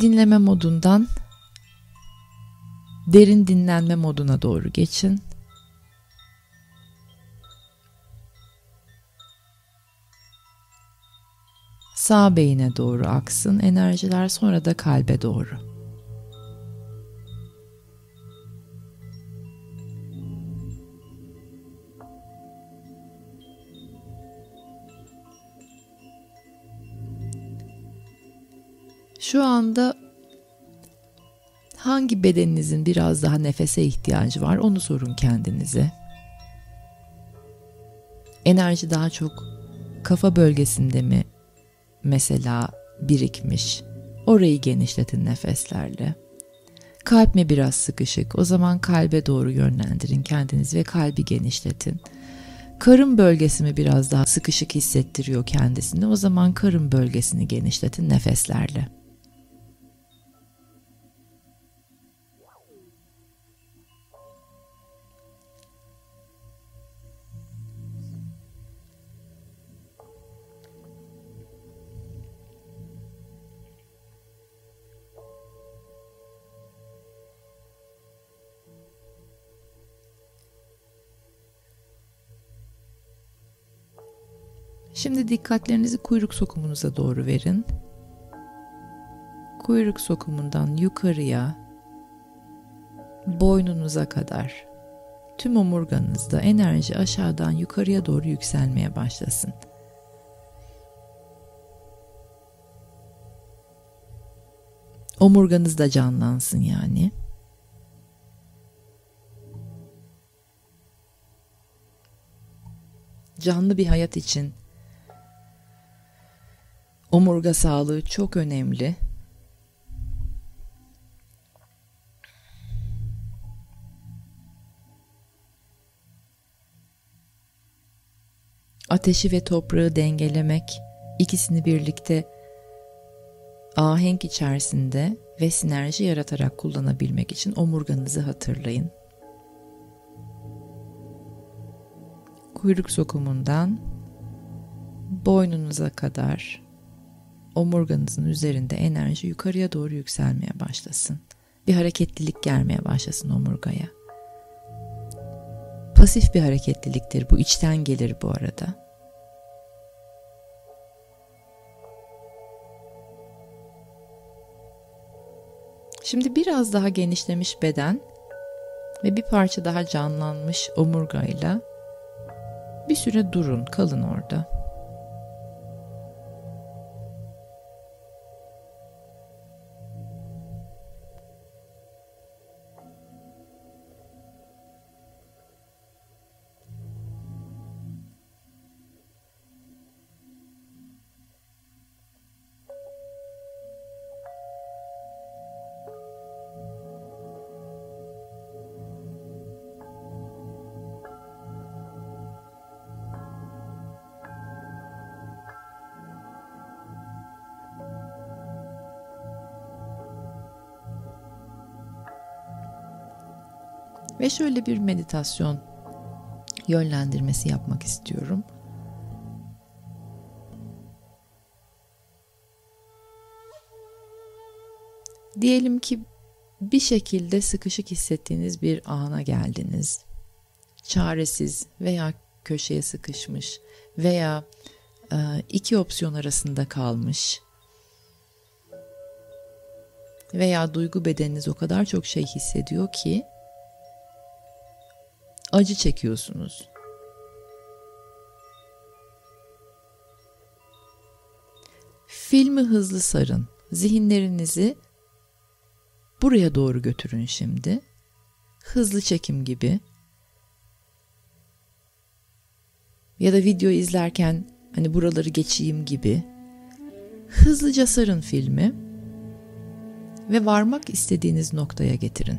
dinleme modundan derin dinlenme moduna doğru geçin. Sağ beyine doğru aksın enerjiler sonra da kalbe doğru. Şu anda hangi bedeninizin biraz daha nefese ihtiyacı var onu sorun kendinize. Enerji daha çok kafa bölgesinde mi mesela birikmiş? Orayı genişletin nefeslerle. Kalp mi biraz sıkışık? O zaman kalbe doğru yönlendirin kendinizi ve kalbi genişletin. Karın bölgesi mi biraz daha sıkışık hissettiriyor kendisini? O zaman karın bölgesini genişletin nefeslerle. Şimdi dikkatlerinizi kuyruk sokumunuza doğru verin. Kuyruk sokumundan yukarıya boynunuza kadar tüm omurganızda enerji aşağıdan yukarıya doğru yükselmeye başlasın. Omurganız da canlansın yani. Canlı bir hayat için Omurga sağlığı çok önemli. Ateşi ve toprağı dengelemek, ikisini birlikte ahenk içerisinde ve sinerji yaratarak kullanabilmek için omurganızı hatırlayın. Kuyruk sokumundan boynunuza kadar omurganızın üzerinde enerji yukarıya doğru yükselmeye başlasın. Bir hareketlilik gelmeye başlasın omurgaya. Pasif bir hareketliliktir bu, içten gelir bu arada. Şimdi biraz daha genişlemiş beden ve bir parça daha canlanmış omurgayla bir süre durun, kalın orada. Ve şöyle bir meditasyon yönlendirmesi yapmak istiyorum. Diyelim ki bir şekilde sıkışık hissettiğiniz bir ana geldiniz. Çaresiz veya köşeye sıkışmış veya e, iki opsiyon arasında kalmış veya duygu bedeniniz o kadar çok şey hissediyor ki acı çekiyorsunuz. Filmi hızlı sarın. Zihinlerinizi buraya doğru götürün şimdi. Hızlı çekim gibi. Ya da video izlerken hani buraları geçeyim gibi. Hızlıca sarın filmi ve varmak istediğiniz noktaya getirin.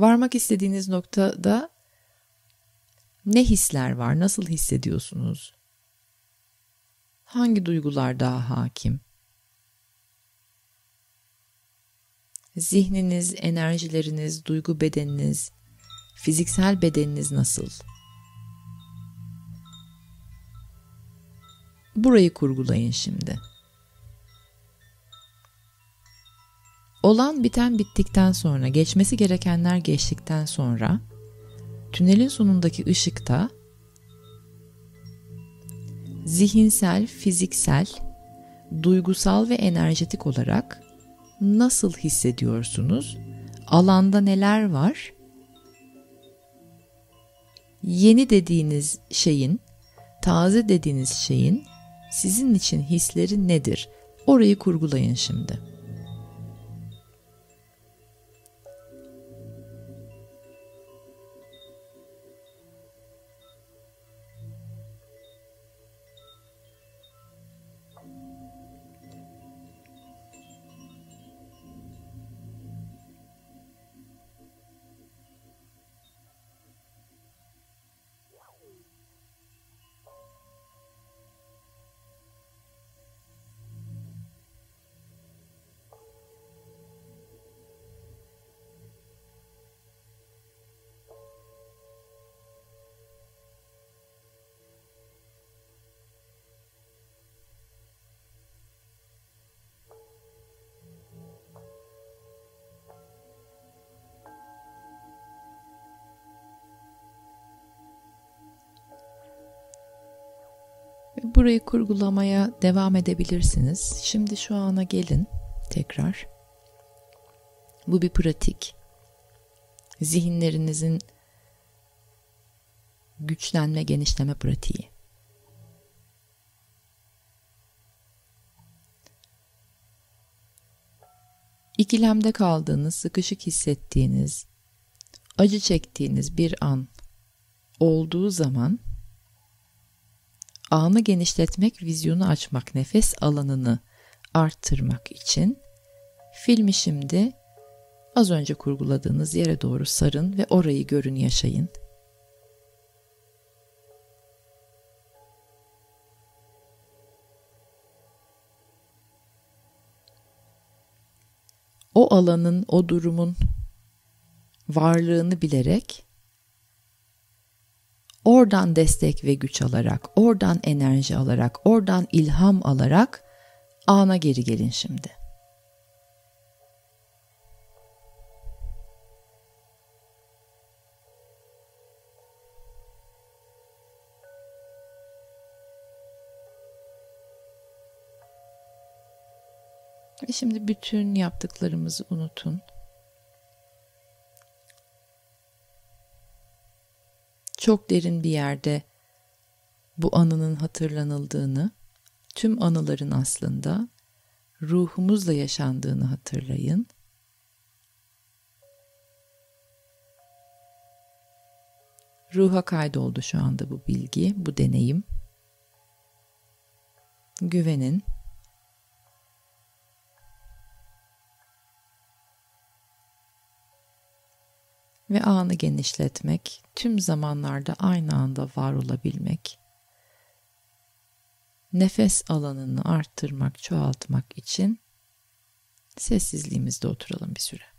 varmak istediğiniz noktada ne hisler var, nasıl hissediyorsunuz? Hangi duygular daha hakim? Zihniniz, enerjileriniz, duygu bedeniniz, fiziksel bedeniniz nasıl? Burayı kurgulayın şimdi. Olan biten bittikten sonra, geçmesi gerekenler geçtikten sonra tünelin sonundaki ışıkta zihinsel, fiziksel, duygusal ve enerjetik olarak nasıl hissediyorsunuz? Alanda neler var? Yeni dediğiniz şeyin, taze dediğiniz şeyin sizin için hisleri nedir? Orayı kurgulayın şimdi. Burayı kurgulamaya devam edebilirsiniz. Şimdi şu ana gelin tekrar. Bu bir pratik. Zihinlerinizin güçlenme, genişleme pratiği. İkilemde kaldığınız, sıkışık hissettiğiniz, acı çektiğiniz bir an olduğu zaman Anı genişletmek, vizyonu açmak, nefes alanını arttırmak için filmi şimdi az önce kurguladığınız yere doğru sarın ve orayı görün, yaşayın. O alanın, o durumun varlığını bilerek oradan destek ve güç alarak, oradan enerji alarak, oradan ilham alarak ana geri gelin şimdi. Ve şimdi bütün yaptıklarımızı unutun. Çok derin bir yerde bu anının hatırlanıldığını, tüm anıların aslında ruhumuzla yaşandığını hatırlayın. Ruha kaydoldu şu anda bu bilgi, bu deneyim. Güvenin. Ve anı genişletmek, tüm zamanlarda aynı anda var olabilmek, nefes alanını arttırmak, çoğaltmak için sessizliğimizde oturalım bir süre.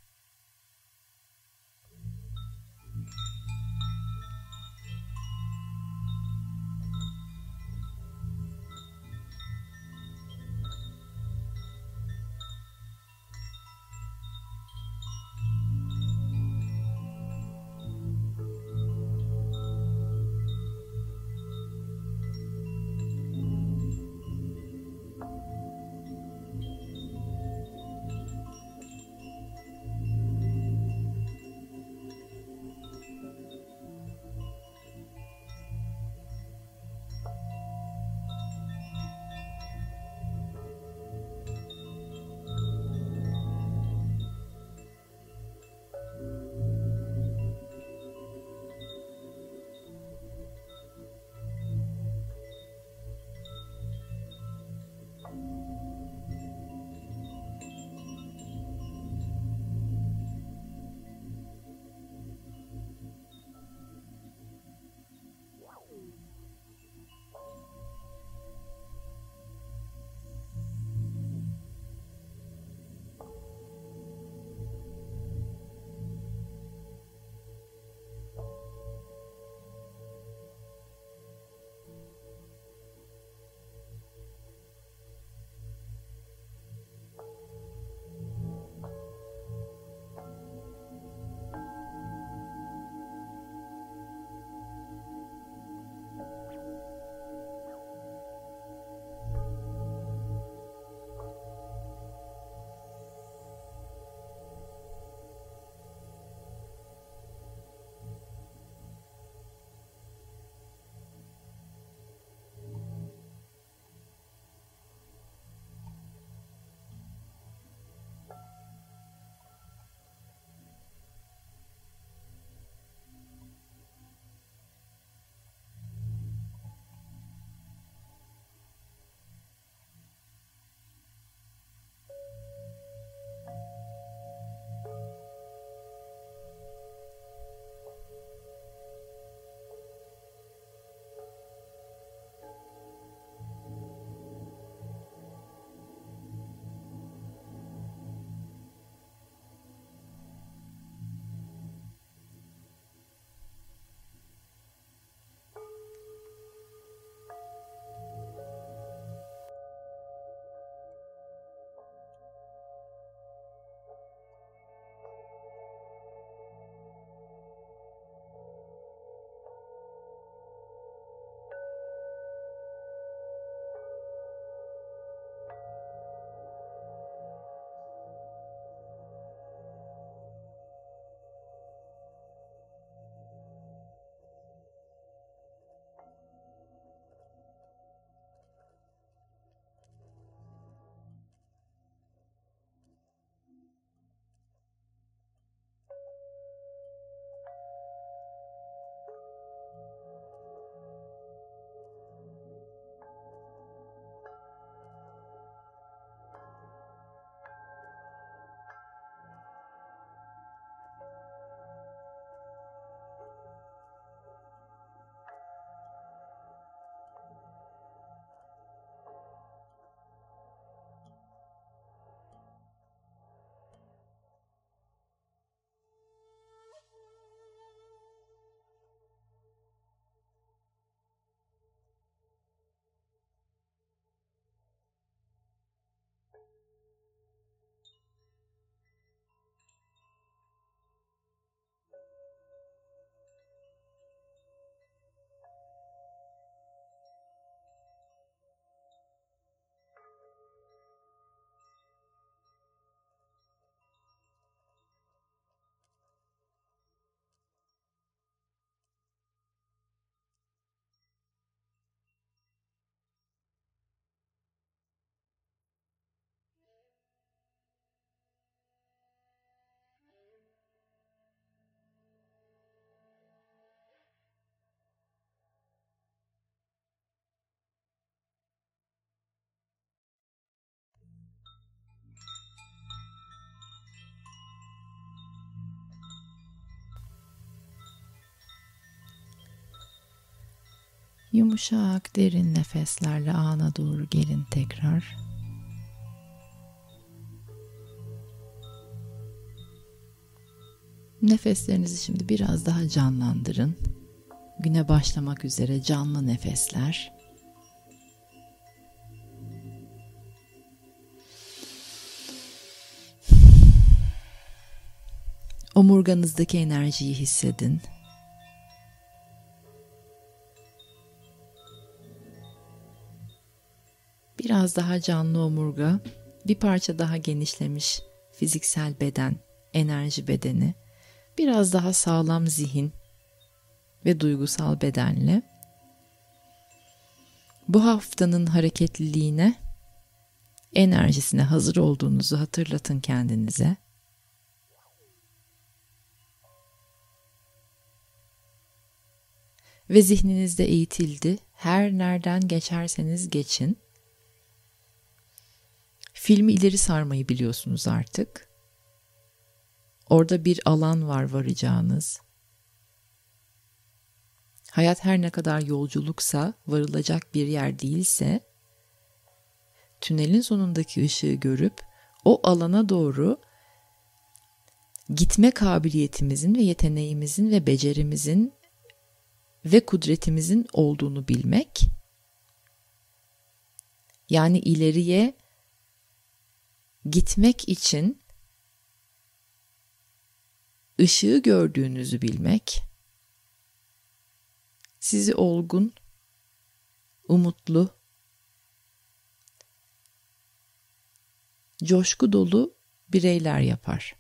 Yumuşak derin nefeslerle ana doğru gelin tekrar. Nefeslerinizi şimdi biraz daha canlandırın. Güne başlamak üzere canlı nefesler. Omurganızdaki enerjiyi hissedin. Biraz daha canlı omurga, bir parça daha genişlemiş fiziksel beden, enerji bedeni, biraz daha sağlam zihin ve duygusal bedenle bu haftanın hareketliliğine, enerjisine hazır olduğunuzu hatırlatın kendinize. Ve zihninizde eğitildi. Her nereden geçerseniz geçin Filmi ileri sarmayı biliyorsunuz artık. Orada bir alan var varacağınız. Hayat her ne kadar yolculuksa, varılacak bir yer değilse, tünelin sonundaki ışığı görüp o alana doğru gitme kabiliyetimizin ve yeteneğimizin ve becerimizin ve kudretimizin olduğunu bilmek, yani ileriye gitmek için ışığı gördüğünüzü bilmek sizi olgun, umutlu, coşku dolu bireyler yapar.